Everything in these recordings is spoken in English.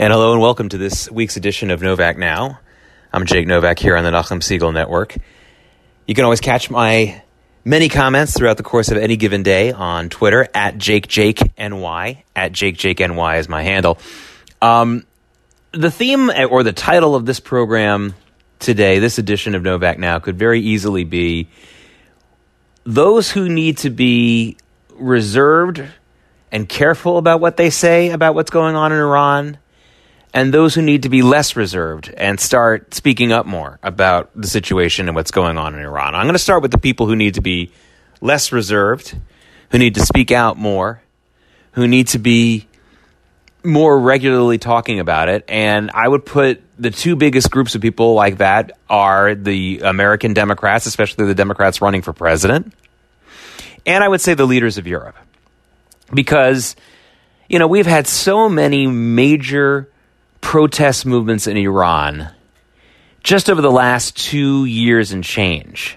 And hello and welcome to this week's edition of Novak Now. I'm Jake Novak here on the Nachum Segal Network. You can always catch my many comments throughout the course of any given day on Twitter at JakeJakeNY. At JakeJakeNY is my handle. Um, the theme or the title of this program today, this edition of Novak Now, could very easily be those who need to be reserved and careful about what they say about what's going on in Iran and those who need to be less reserved and start speaking up more about the situation and what's going on in Iran. I'm going to start with the people who need to be less reserved, who need to speak out more, who need to be more regularly talking about it. And I would put the two biggest groups of people like that are the American Democrats, especially the Democrats running for president, and I would say the leaders of Europe. Because, you know, we've had so many major protest movements in Iran just over the last two years and change.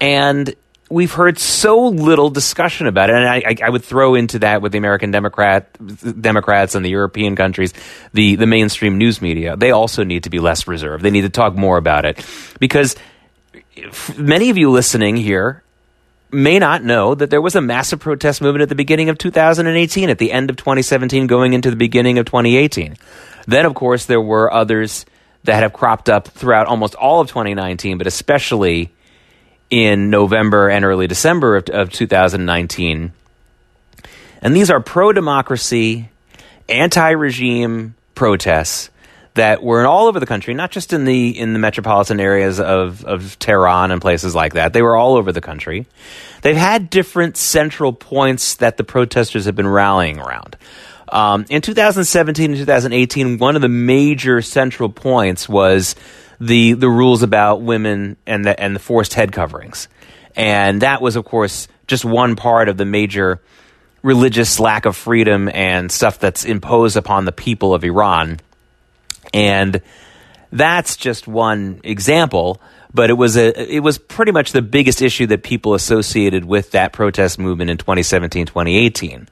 And we've heard so little discussion about it. And I, I, would throw into that with the American Democrat, Democrats and the European countries, the, the mainstream news media. They also need to be less reserved. They need to talk more about it. Because many of you listening here may not know that there was a massive protest movement at the beginning of 2018, at the end of 2017, going into the beginning of 2018. Then, of course, there were others that have cropped up throughout almost all of 2019, but especially in November and early December of, of 2019. And these are pro democracy, anti regime protests that were in all over the country, not just in the in the metropolitan areas of, of Tehran and places like that. They were all over the country. They've had different central points that the protesters have been rallying around. Um, in 2017 and 2018, one of the major central points was the the rules about women and the and the forced head coverings, and that was, of course, just one part of the major religious lack of freedom and stuff that's imposed upon the people of Iran and that's just one example, but it was a it was pretty much the biggest issue that people associated with that protest movement in 2017, 2018.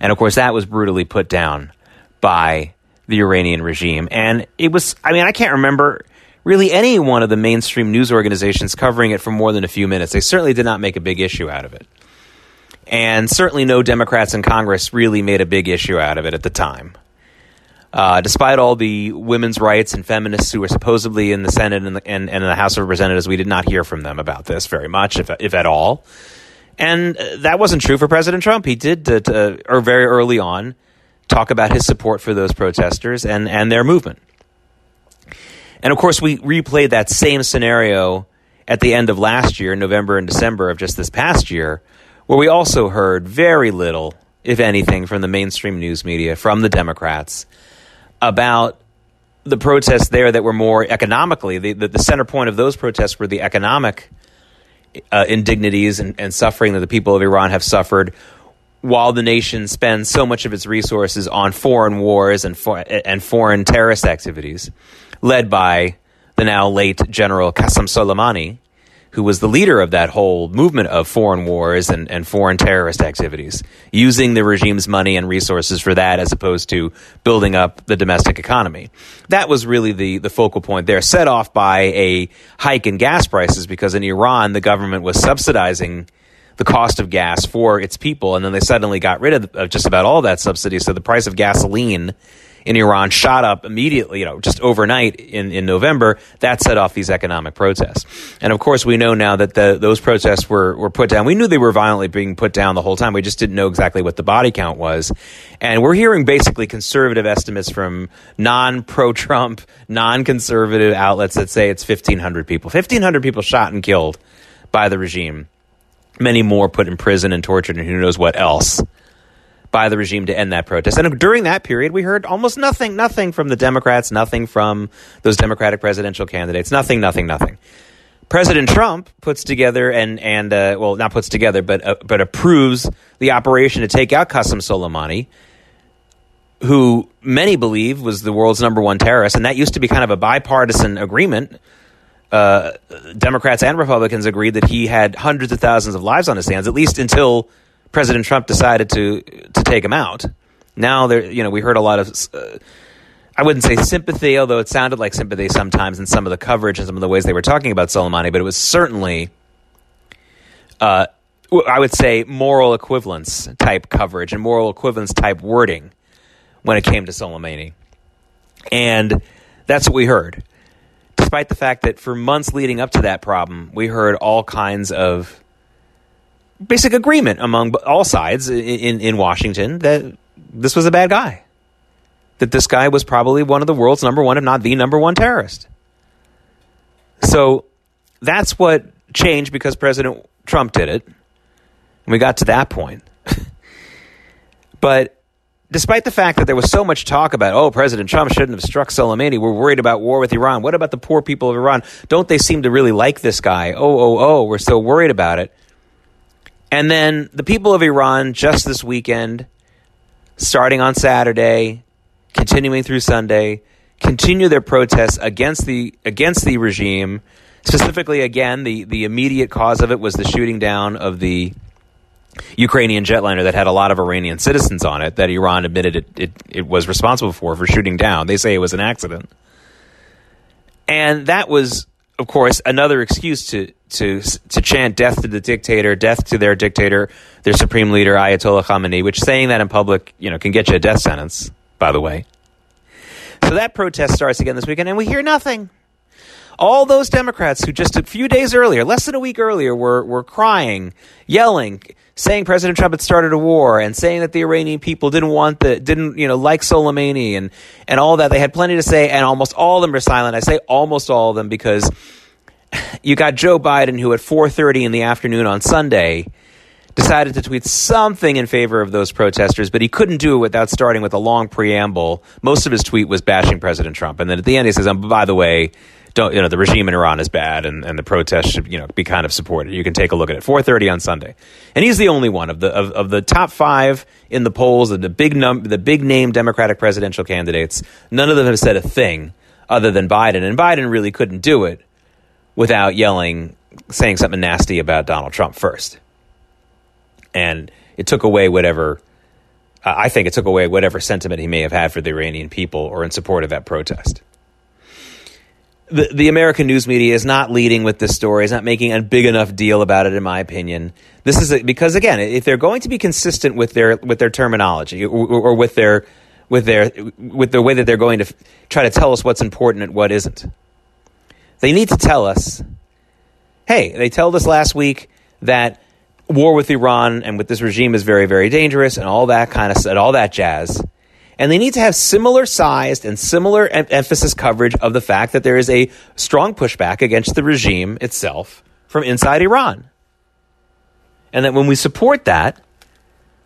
And of course that was brutally put down by the Iranian regime. And it was I mean, I can't remember really any one of the mainstream news organizations covering it for more than a few minutes. They certainly did not make a big issue out of it. And certainly no Democrats in Congress really made a big issue out of it at the time. Uh, despite all the women's rights and feminists who were supposedly in the Senate and, the, and, and in the House of Representatives, we did not hear from them about this very much, if, if at all. And uh, that wasn't true for President Trump. He did, uh, to, or very early on, talk about his support for those protesters and, and their movement. And of course, we replayed that same scenario at the end of last year, November and December of just this past year, where we also heard very little, if anything, from the mainstream news media, from the Democrats about the protests there that were more economically. The, the, the center point of those protests were the economic uh, indignities and, and, suffering that the people of Iran have suffered while the nation spends so much of its resources on foreign wars and, for, and foreign terrorist activities led by the now late General Qasem Soleimani who was the leader of that whole movement of foreign wars and, and foreign terrorist activities, using the regime's money and resources for that as opposed to building up the domestic economy. That was really the, the focal point there, set off by a hike in gas prices because in Iran, the government was subsidizing the cost of gas for its people, and then they suddenly got rid of, of just about all that subsidy. So the price of gasoline in Iran shot up immediately, you know, just overnight in, in November. That set off these economic protests. And of course, we know now that the, those protests were, were put down. We knew they were violently being put down the whole time. We just didn't know exactly what the body count was. And we're hearing basically conservative estimates from non pro Trump, non conservative outlets that say it's 1,500 people. 1,500 people shot and killed by the regime. Many more put in prison and tortured, and who knows what else by the regime to end that protest. And during that period, we heard almost nothing, nothing from the Democrats, nothing from those Democratic presidential candidates, nothing, nothing, nothing. President Trump puts together and and uh, well, not puts together, but uh, but approves the operation to take out Qasem Soleimani, who many believe was the world's number one terrorist, and that used to be kind of a bipartisan agreement. Uh, Democrats and Republicans agreed that he had hundreds of thousands of lives on his hands, at least until President Trump decided to to take him out. Now there, you know, we heard a lot of uh, I wouldn't say sympathy, although it sounded like sympathy sometimes in some of the coverage and some of the ways they were talking about Soleimani, but it was certainly, uh, I would say, moral equivalence type coverage and moral equivalence type wording when it came to Soleimani. And that's what we heard. Despite the fact that for months leading up to that problem, we heard all kinds of basic agreement among all sides in, in Washington that this was a bad guy. That this guy was probably one of the world's number one, if not the number one terrorist. So that's what changed because President Trump did it. And we got to that point. but despite the fact that there was so much talk about, oh, President Trump shouldn't have struck Soleimani, we're worried about war with Iran. What about the poor people of Iran? Don't they seem to really like this guy? Oh, oh, oh, we're so worried about it. And then the people of Iran just this weekend, starting on Saturday, continuing through Sunday, continue their protests against the against the regime. Specifically, again, the, the immediate cause of it was the shooting down of the Ukrainian jetliner that had a lot of Iranian citizens on it that Iran admitted it, it, it was responsible for for shooting down. They say it was an accident. And that was, of course, another excuse to, to, to chant death to the dictator, death to their dictator, their supreme leader, Ayatollah Khamenei, which saying that in public, you know, can get you a death sentence, by the way. So that protest starts again this weekend, and we hear nothing all those Democrats who just a few days earlier, less than a week earlier, were, were crying, yelling, saying President Trump had started a war and saying that the Iranian people didn't want the didn't you know like Soleimani and and all that. They had plenty to say, and almost all of them are silent. I say almost all of them because you got Joe Biden who at 4:30 in the afternoon on Sunday decided to tweet something in favor of those protesters, but he couldn't do it without starting with a long preamble. Most of his tweet was bashing President Trump, and then at the end he says, um, "By the way." don't you know the regime in Iran is bad and, and the protests should you know be kind of supported. You can take a look at it. 4:30 on Sunday, and he's the only one of the of, of the top five in the polls of the big num the big name Democratic presidential candidates. None of them have said a thing other than Biden, and Biden really couldn't do it without yelling, saying something nasty about Donald Trump first, and it took away whatever. I think it took away whatever sentiment he may have had for the Iranian people or in support of that protest the, the American news media is not leading with this story, is not making a big enough deal about it, in my opinion. This is a, because again, if they're going to be consistent with their with their terminology or, or with their with their with the way that they're going to try to tell us what's important and what isn't, they need to tell us. Hey, they told us last week that war with Iran and with this regime is very, very dangerous, and all that kind of and all that jazz and they need to have similar sized and similar em- emphasis coverage of the fact that there is a strong pushback against the regime itself from inside Iran. And that when we support that,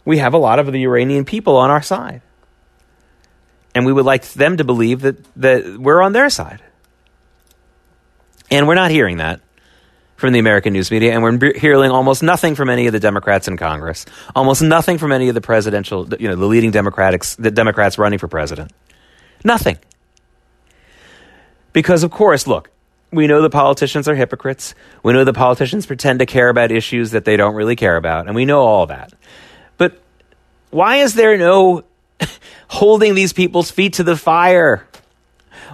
we have a lot of the Iranian people on our side. And we would like them to believe that, that we're on their side. And we're not hearing that from the American news media, and we're hearing almost nothing from any of the Democrats in Congress, almost nothing from any of the presidential, you know, the leading Democrats, the Democrats running for president. Nothing. Because, of course, look, we know the politicians are hypocrites. We know the politicians pretend to care about issues that they don't really care about, and we know all that. But why is there no holding these people's feet to the fire?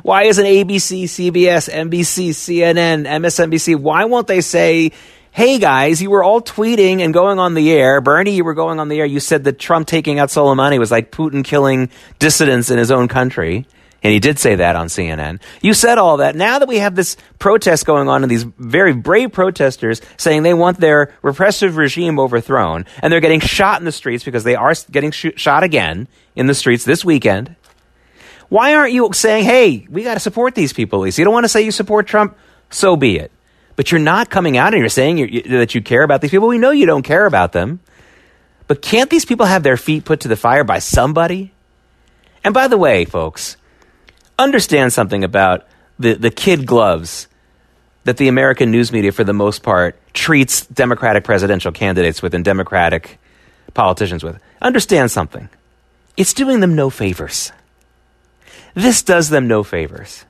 Why isn't ABC, CBS, NBC, CNN, MSNBC, why won't they say, hey guys, you were all tweeting and going on the air. Bernie, you were going on the air. You said that Trump taking out Soleimani was like Putin killing dissidents in his own country. And he did say that on CNN. You said all that. Now that we have this protest going on and these very brave protesters saying they want their repressive regime overthrown and they're getting shot in the streets because they are getting sh- shot again in the streets this weekend. Why aren't you saying, hey, we got to support these people least? You don't want to say you support Trump? So be it. But you're not coming out and you're saying you're, you, that you care about these people. We know you don't care about them. But can't these people have their feet put to the fire by somebody? And by the way, folks, understand something about the, the kid gloves that the American news media, for the most part, treats Democratic presidential candidates with and Democratic politicians with. Understand something. It's doing them no favors. This does them no favors.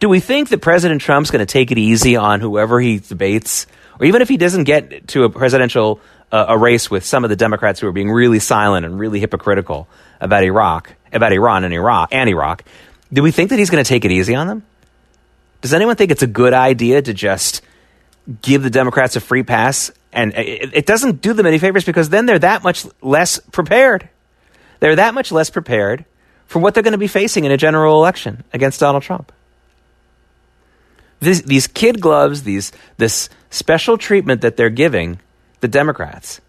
Do we think that President Trump's going to take it easy on whoever he debates? Or even if he doesn't get to a presidential uh, a race with some of the Democrats who are being really silent and really hypocritical about Iraq about Iran and Iraq and Iraq, do we think that he's going to take it easy on them? Does anyone think it's a good idea to just give the Democrats a free pass? And it, it doesn't do them any favors because then they're that much less prepared. They're that much less prepared for what they're going to be facing in a general election against Donald Trump. This, these kid gloves, these this special treatment that they're giving the Democrats,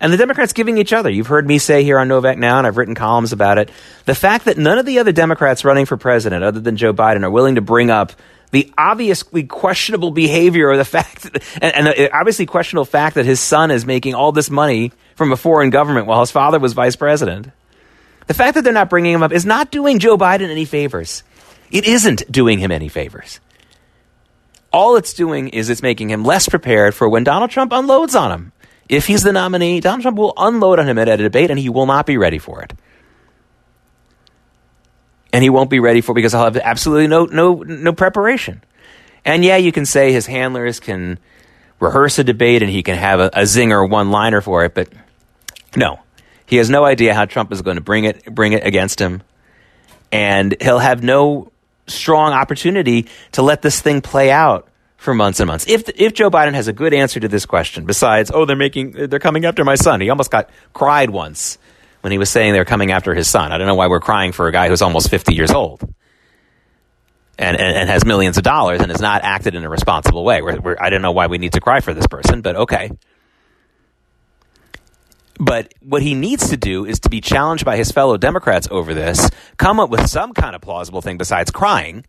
and the Democrats giving each other. You've heard me say here on Novak Now, and I've written columns about it. The fact that none of the other Democrats running for president, other than Joe Biden, are willing to bring up the obviously questionable behavior or the fact, that, and, and the obviously questionable fact that his son is making all this money from a foreign government while his father was vice president. The fact that they're not bringing him up is not doing Joe Biden any favors. It isn't doing him any favors. All it's doing is it's making him less prepared for when Donald Trump unloads on him. If he's the nominee, Donald Trump will unload on him at a debate and he will not be ready for it. And he won't be ready for it because he'll have absolutely no, no, no preparation. And yeah, you can say his handlers can rehearse a debate and he can have a, a zinger one liner for it, but no. He has no idea how Trump is going to bring it, bring it against him. And he'll have no strong opportunity to let this thing play out for months and months. If if Joe Biden has a good answer to this question, besides, oh, they're making they're coming after my son. He almost got cried once when he was saying they're coming after his son. I don't know why we're crying for a guy who's almost 50 years old. And, and, and has millions of dollars and has not acted in a responsible way. We're, we're, I don't know why we need to cry for this person, but okay. But what he needs to do is to be challenged by his fellow Democrats over this, come up with some kind of plausible thing besides crying,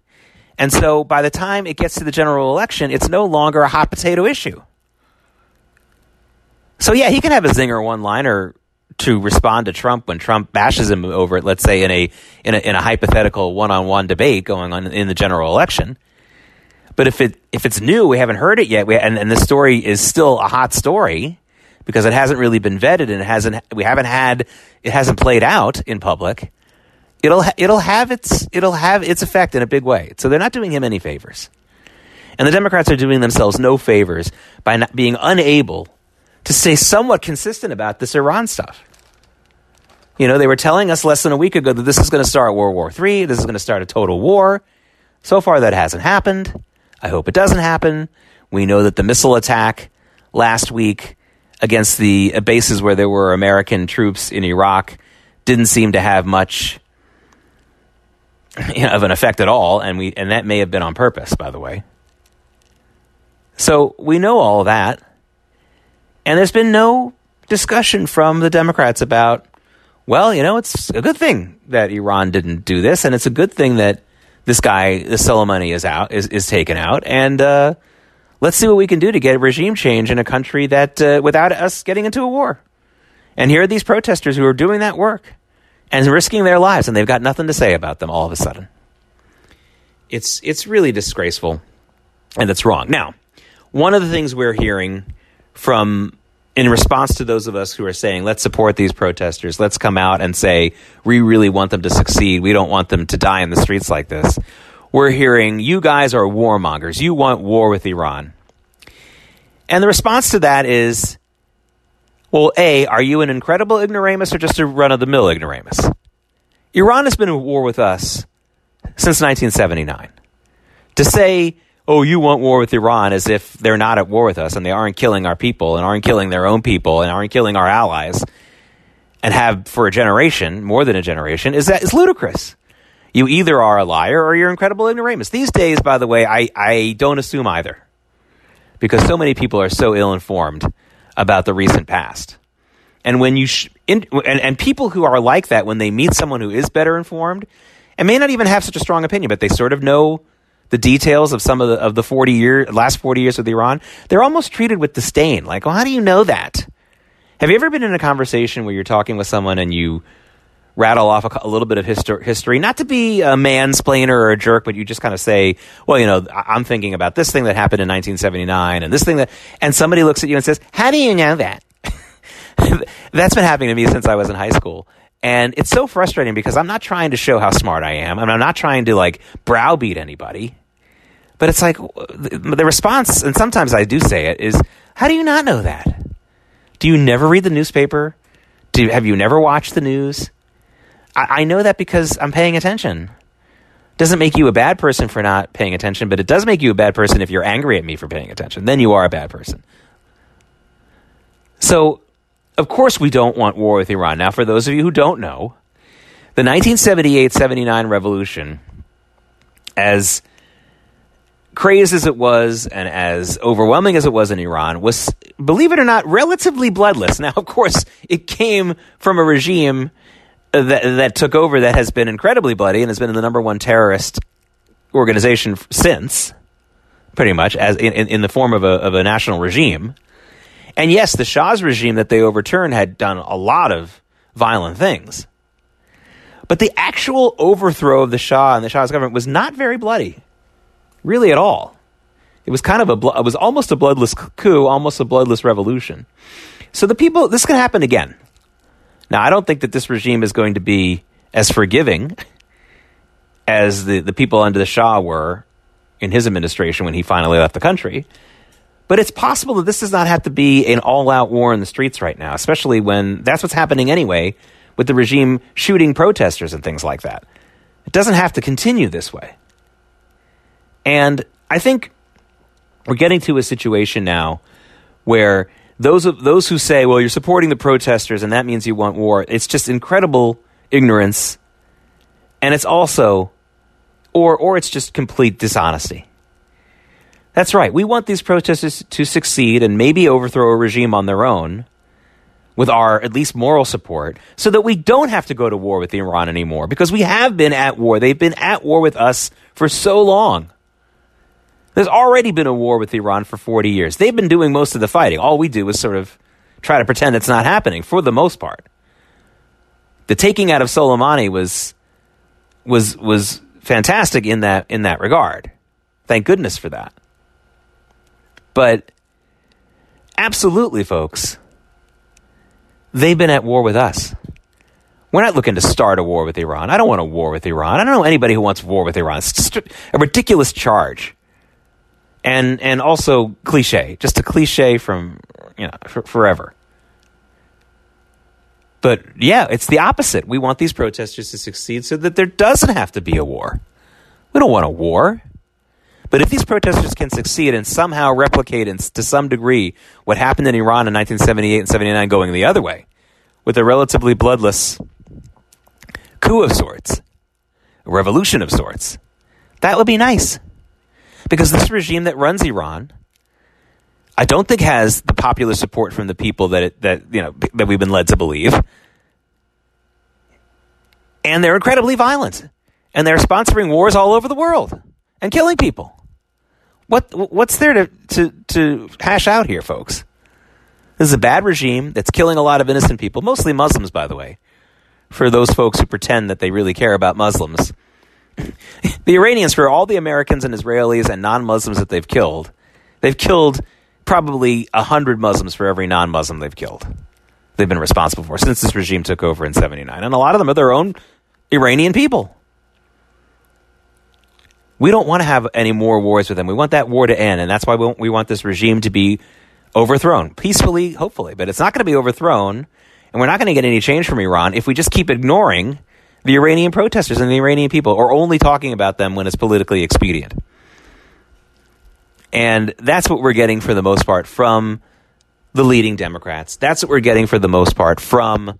and so by the time it gets to the general election, it's no longer a hot potato issue. So yeah, he can have a zinger one liner to respond to Trump when Trump bashes him over it, let's say in a in a, in a hypothetical one on one debate going on in the general election. But if it if it's new, we haven't heard it yet, we, and and the story is still a hot story because it hasn't really been vetted and it hasn't we haven't had it hasn't played out in public it'll it'll have its it'll have its effect in a big way. So they're not doing him any favors, and the Democrats are doing themselves no favors by not being unable to stay somewhat consistent about this Iran stuff. You know, they were telling us less than a week ago that this is going to start World War III. This is going to start a total war. So far, that hasn't happened. I hope it doesn't happen. We know that the missile attack last week against the bases where there were American troops in Iraq didn't seem to have much you know, of an effect at all, and we and that may have been on purpose, by the way. So we know all that, and there's been no discussion from the Democrats about, well, you know, it's a good thing that Iran didn't do this, and it's a good thing that this guy, the Soleimani, is out, is is taken out, and uh, let's see what we can do to get a regime change in a country that uh, without us getting into a war. And here are these protesters who are doing that work and risking their lives, and they've got nothing to say about them all of a sudden. It's it's really disgraceful, and it's wrong. Now, one of the things we're hearing from in response to those of us who are saying, let's support these protesters, let's come out and say, we really want them to succeed, we don't want them to die in the streets like this. We're hearing, you guys are warmongers, you want war with Iran. And the response to that is, well, A, are you an incredible ignoramus or just a run of the mill ignoramus? Iran has been at war with us since 1979. To say, oh, you want war with Iran as if they're not at war with us and they aren't killing our people and aren't killing their own people and aren't killing our allies and have for a generation, more than a generation, is that is ludicrous. You either are a liar or you're incredible ignoramus. These days, by the way, I, I don't assume either because so many people are so ill informed about the recent past. And when you sh- in, and, and people who are like that when they meet someone who is better informed and may not even have such a strong opinion, but they sort of know the details of some of the of the 40 year last 40 years with Iran, they're almost treated with disdain. Like, well, how do you know that? Have you ever been in a conversation where you're talking with someone and you rattle off a, a little bit of histor- history, not to be a mansplainer or a jerk, but you just kind of say, well, you know, I'm thinking about this thing that happened in 1979 and this thing that, and somebody looks at you and says, how do you know that? That's been happening to me since I was in high school. And it's so frustrating because I'm not trying to show how smart I am. and I'm not trying to like browbeat anybody. But it's like the response, and sometimes I do say it, is how do you not know that? Do you never read the newspaper? Do have you never watched the news? I, I know that because I'm paying attention. Doesn't make you a bad person for not paying attention, but it does make you a bad person if you're angry at me for paying attention. Then you are a bad person. So, of course, we don't want war with Iran. Now, for those of you who don't know, the 1978 79 revolution, as crazed as it was and as overwhelming as it was in Iran, was, believe it or not, relatively bloodless. Now, of course, it came from a regime that, that took over that has been incredibly bloody and has been the number one terrorist organization since, pretty much, as in, in the form of a, of a national regime. And yes, the Shah's regime that they overturned had done a lot of violent things. But the actual overthrow of the Shah and the Shah's government was not very bloody really at all. It was kind of a, it was almost a bloodless coup, almost a bloodless revolution. So the people, this can happen again. Now, I don't think that this regime is going to be as forgiving as the, the people under the Shah were in his administration when he finally left the country. But it's possible that this does not have to be an all out war in the streets right now, especially when that's what's happening anyway with the regime shooting protesters and things like that. It doesn't have to continue this way. And I think we're getting to a situation now where those those who say, "Well, you're supporting the protesters, and that means you want war," it's just incredible ignorance, and it's also, or or it's just complete dishonesty. That's right. We want these protesters to succeed and maybe overthrow a regime on their own with our at least moral support so that we don't have to go to war with Iran anymore because we have been at war. They've been at war with us for so long. There's already been a war with Iran for 40 years. They've been doing most of the fighting. All we do is sort of try to pretend it's not happening for the most part. The taking out of Soleimani was was was fantastic in that in that regard. Thank goodness for that. But absolutely folks, they've been at war with us. We're not looking to start a war with Iran. I don't want a war with Iran. I don't know anybody who wants war with Iran. It's a ridiculous charge and and also cliche, just a cliche from you know for, forever. But yeah, it's the opposite. We want these protesters to succeed so that there doesn't have to be a war. We don't want a war. But if these protesters can succeed and somehow replicate in, to some degree what happened in Iran in 1978 and 79 going the other way, with a relatively bloodless coup of sorts, a revolution of sorts, that would be nice. Because this regime that runs Iran, I don't think has the popular support from the people that it, that you know that we've been led to believe. And they're incredibly violent, and they're sponsoring wars all over the world and killing people. What what's there to to to hash out here, folks? This is a bad regime that's killing a lot of innocent people, mostly Muslims, by the way. For those folks who pretend that they really care about Muslims, the Iranians, for all the Americans and Israelis and non Muslims that they've killed, they've killed probably 100 Muslims for every non Muslim they've killed. They've been responsible for since this regime took over in 79. And a lot of them are their own Iranian people. We don't want to have any more wars with them. We want that war to end. And that's why we want this regime to be overthrown peacefully, hopefully. But it's not going to be overthrown. And we're not going to get any change from Iran if we just keep ignoring the Iranian protesters and the Iranian people, or only talking about them when it's politically expedient. And that's what we're getting for the most part from the leading Democrats. That's what we're getting for the most part from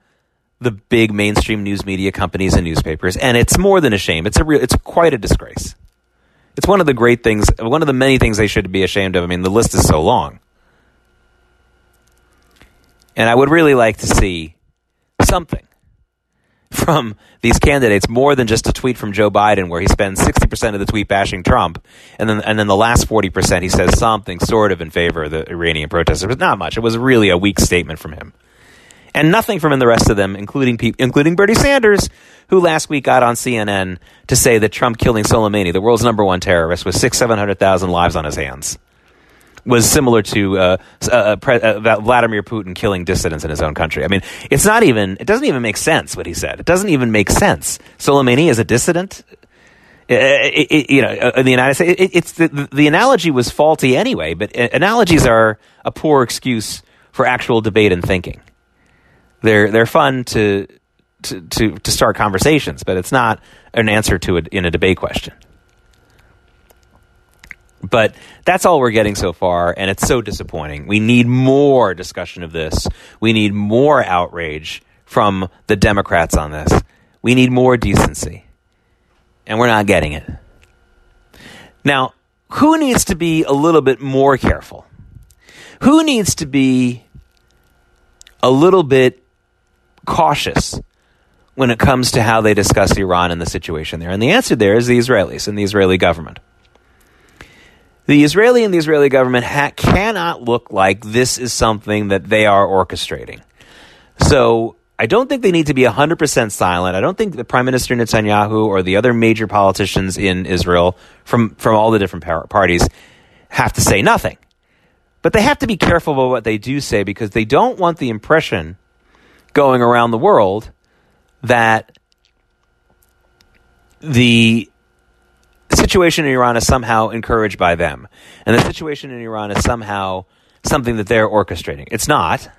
the big mainstream news media companies and newspapers. And it's more than a shame. It's a real, it's quite a disgrace. It's one of the great things, one of the many things they should be ashamed of. I mean, the list is so long. And I would really like to see something from these candidates more than just a tweet from Joe Biden where he spends 60% of the tweet bashing Trump and then and then the last 40% he says something sort of in favor of the Iranian protesters but not much. It was really a weak statement from him. And nothing from the rest of them including including Bernie Sanders who last week got on CNN to say that Trump killing Soleimani the world's number one terrorist with 6 700,000 lives on his hands was similar to uh, uh, uh, Vladimir Putin killing dissidents in his own country. I mean, it's not even, it doesn't even make sense what he said. It doesn't even make sense. Soleimani is a dissident. It, it, it, you know, uh, in the United States, it's the, the analogy was faulty anyway, but uh, analogies are a poor excuse for actual debate and thinking. They're, they're fun to, to, to, to start conversations, but it's not an answer to it in a debate question. But that's all we're getting so far, and it's so disappointing. We need more discussion of this. We need more outrage from the Democrats on this. We need more decency. And we're not getting it. Now, who needs to be a little bit more careful? Who needs to be a little bit cautious when it comes to how they discuss Iran and the situation there? And the answer there is the Israelis and the Israeli government. The Israeli and the Israeli government ha- cannot look like this is something that they are orchestrating. So I don't think they need to be 100% silent. I don't think the Prime Minister Netanyahu or the other major politicians in Israel from, from all the different par- parties have to say nothing. But they have to be careful about what they do say because they don't want the impression going around the world that the situation in Iran is somehow encouraged by them. And the situation in Iran is somehow something that they're orchestrating. It's not.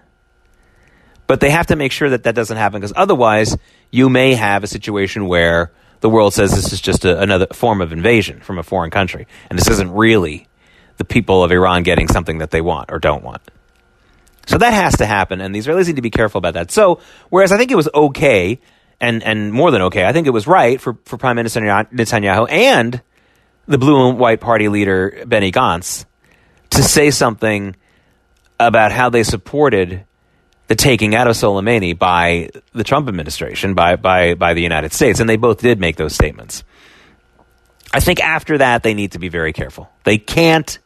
But they have to make sure that that doesn't happen because otherwise you may have a situation where the world says this is just a, another form of invasion from a foreign country. And this isn't really the people of Iran getting something that they want or don't want. So that has to happen, and the Israelis need to be careful about that. So, whereas I think it was okay, and, and more than okay, I think it was right for, for Prime Minister Netanyahu and the blue and white party leader Benny Gantz to say something about how they supported the taking out of Soleimani by the Trump administration, by, by, by the United States. And they both did make those statements. I think after that, they need to be very careful. They can't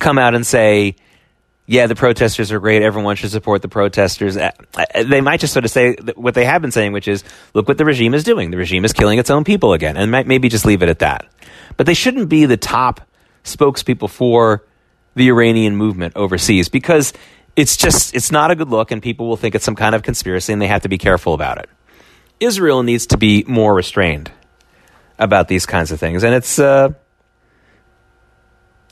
come out and say, yeah, the protesters are great. Everyone should support the protesters. Uh, they might just sort of say what they have been saying, which is, look what the regime is doing. The regime is killing its own people again, and might maybe just leave it at that. But they shouldn't be the top spokespeople for the Iranian movement overseas because it's just it's not a good look, and people will think it's some kind of conspiracy, and they have to be careful about it. Israel needs to be more restrained about these kinds of things, and it's. Uh,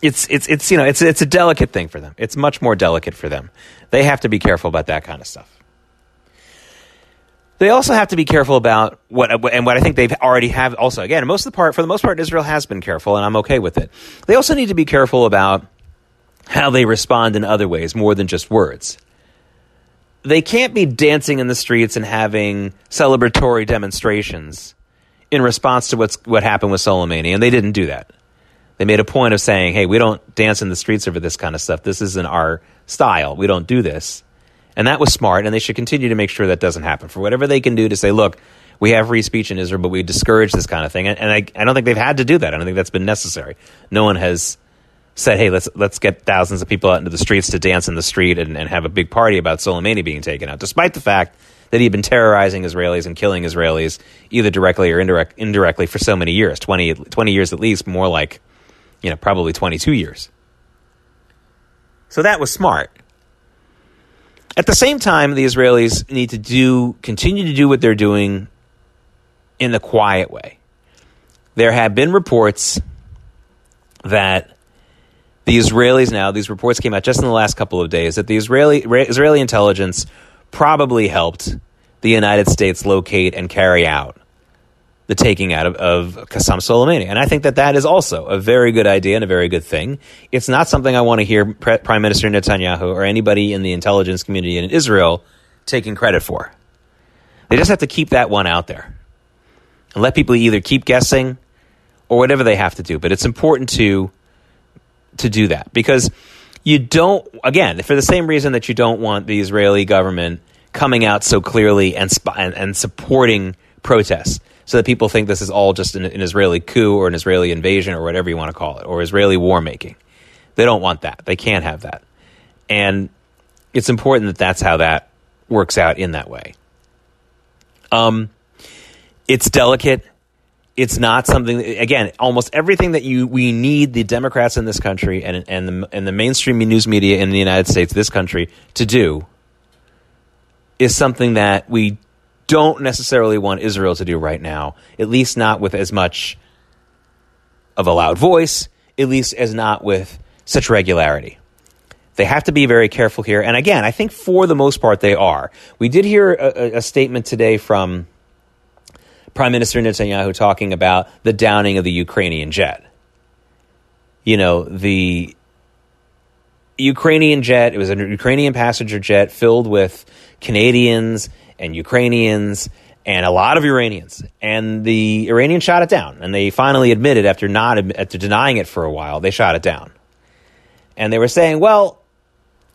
it's it's it's you know it's it's a delicate thing for them. It's much more delicate for them. They have to be careful about that kind of stuff. They also have to be careful about what and what I think they've already have also again most of the part for the most part Israel has been careful and I'm okay with it. They also need to be careful about how they respond in other ways more than just words. They can't be dancing in the streets and having celebratory demonstrations in response to what's what happened with Soleimani and they didn't do that. They made a point of saying, hey, we don't dance in the streets over this kind of stuff. This isn't our style. We don't do this. And that was smart, and they should continue to make sure that doesn't happen. For whatever they can do to say, look, we have free speech in Israel, but we discourage this kind of thing. And, and I, I don't think they've had to do that. I don't think that's been necessary. No one has said, hey, let's, let's get thousands of people out into the streets to dance in the street and, and have a big party about Soleimani being taken out, despite the fact that he'd been terrorizing Israelis and killing Israelis, either directly or indirect, indirectly, for so many years 20, 20 years at least, more like you know, probably 22 years. So that was smart. At the same time, the Israelis need to do continue to do what they're doing in the quiet way. There have been reports that the Israelis now, these reports came out just in the last couple of days, that the Israeli Israeli intelligence probably helped the United States locate and carry out the taking out of, of Qasem Soleimani. And I think that that is also a very good idea and a very good thing. It's not something I want to hear Pre- Prime Minister Netanyahu or anybody in the intelligence community in Israel taking credit for. They just have to keep that one out there and let people either keep guessing or whatever they have to do. But it's important to to do that because you don't again for the same reason that you don't want the Israeli government coming out so clearly and and, and supporting protests so that people think this is all just an, an Israeli coup or an Israeli invasion or whatever you want to call it, or Israeli war making. They don't want that. They can't have that. And it's important that that's how that works out in that way. Um, it's delicate. It's not something. Again, almost everything that you we need the Democrats in this country and and the and the mainstream news media in the United States, this country, to do is something that we don't necessarily want Israel to do right now, at least not with as much of a loud voice, at least as not with such regularity. They have to be very careful here. And again, I think for the most part they are. We did hear a, a statement today from Prime Minister Netanyahu talking about the downing of the Ukrainian jet. You know, the Ukrainian jet, it was a Ukrainian passenger jet filled with Canadians and Ukrainians and a lot of Iranians. And the Iranians shot it down. And they finally admitted after not after denying it for a while, they shot it down. And they were saying, well,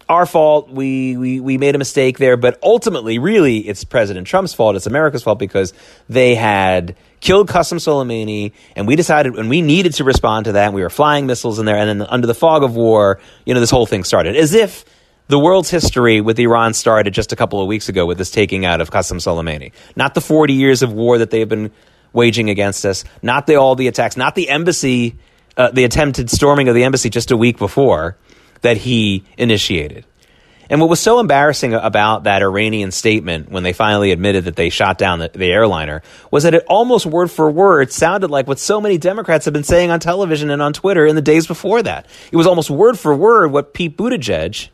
our fault. We, we, we made a mistake there. But ultimately, really, it's President Trump's fault. It's America's fault because they had killed Qasem Soleimani, and we decided, and we needed to respond to that, and we were flying missiles in there, and then under the fog of war, you know, this whole thing started. As if the world's history with Iran started just a couple of weeks ago with this taking out of Qasem Soleimani. Not the 40 years of war that they've been waging against us, not the, all the attacks, not the embassy, uh, the attempted storming of the embassy just a week before that he initiated. And what was so embarrassing about that Iranian statement when they finally admitted that they shot down the, the, airliner was that it almost word for word sounded like what so many Democrats have been saying on television and on Twitter in the days before that. It was almost word for word what Pete Buttigieg,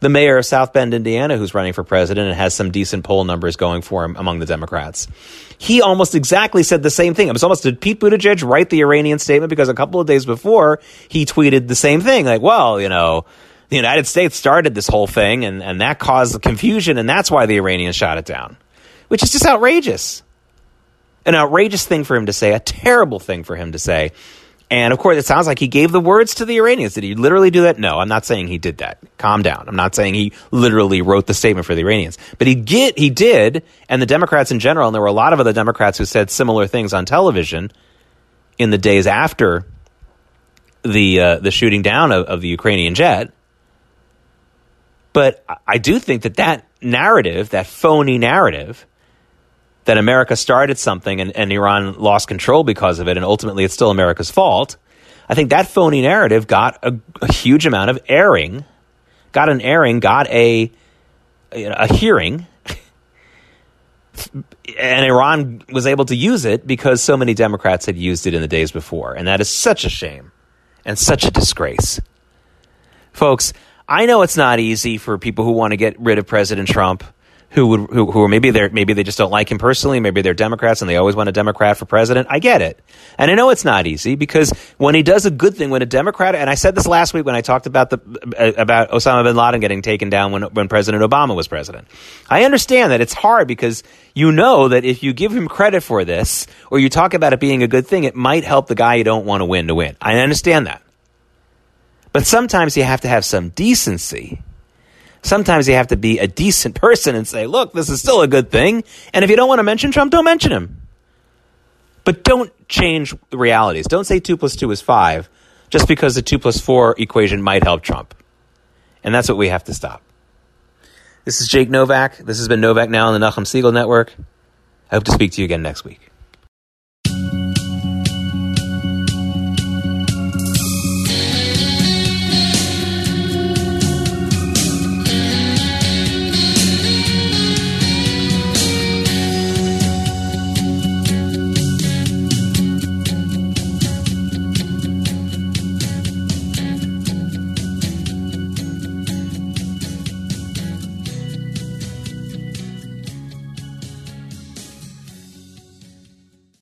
the mayor of South Bend, Indiana, who's running for president and has some decent poll numbers going for him among the Democrats. He almost exactly said the same thing. It was almost did Pete Buttigieg write the Iranian statement because a couple of days before he tweeted the same thing, like, well, you know, the United States started this whole thing and, and that caused the confusion and that's why the Iranians shot it down. Which is just outrageous. An outrageous thing for him to say, a terrible thing for him to say. And of course, it sounds like he gave the words to the Iranians. Did he literally do that? No, I'm not saying he did that. Calm down. I'm not saying he literally wrote the statement for the Iranians. But he get he did, and the Democrats in general, and there were a lot of other Democrats who said similar things on television in the days after the uh, the shooting down of, of the Ukrainian jet. But I do think that that narrative, that phony narrative, that America started something and, and Iran lost control because of it, and ultimately it's still America's fault. I think that phony narrative got a, a huge amount of airing, got an airing, got a a hearing, and Iran was able to use it because so many Democrats had used it in the days before, and that is such a shame and such a disgrace, folks. I know it's not easy for people who want to get rid of President Trump, who would who, who are maybe they maybe they just don't like him personally, maybe they're Democrats and they always want a Democrat for president. I get it, and I know it's not easy because when he does a good thing, when a Democrat, and I said this last week when I talked about the uh, about Osama bin Laden getting taken down when when President Obama was president, I understand that it's hard because you know that if you give him credit for this or you talk about it being a good thing, it might help the guy you don't want to win to win. I understand that. But sometimes you have to have some decency. Sometimes you have to be a decent person and say, look, this is still a good thing. And if you don't want to mention Trump, don't mention him. But don't change the realities. Don't say 2 plus 2 is 5 just because the 2 plus 4 equation might help Trump. And that's what we have to stop. This is Jake Novak. This has been Novak Now on the Nachum Segal Network. I hope to speak to you again next week.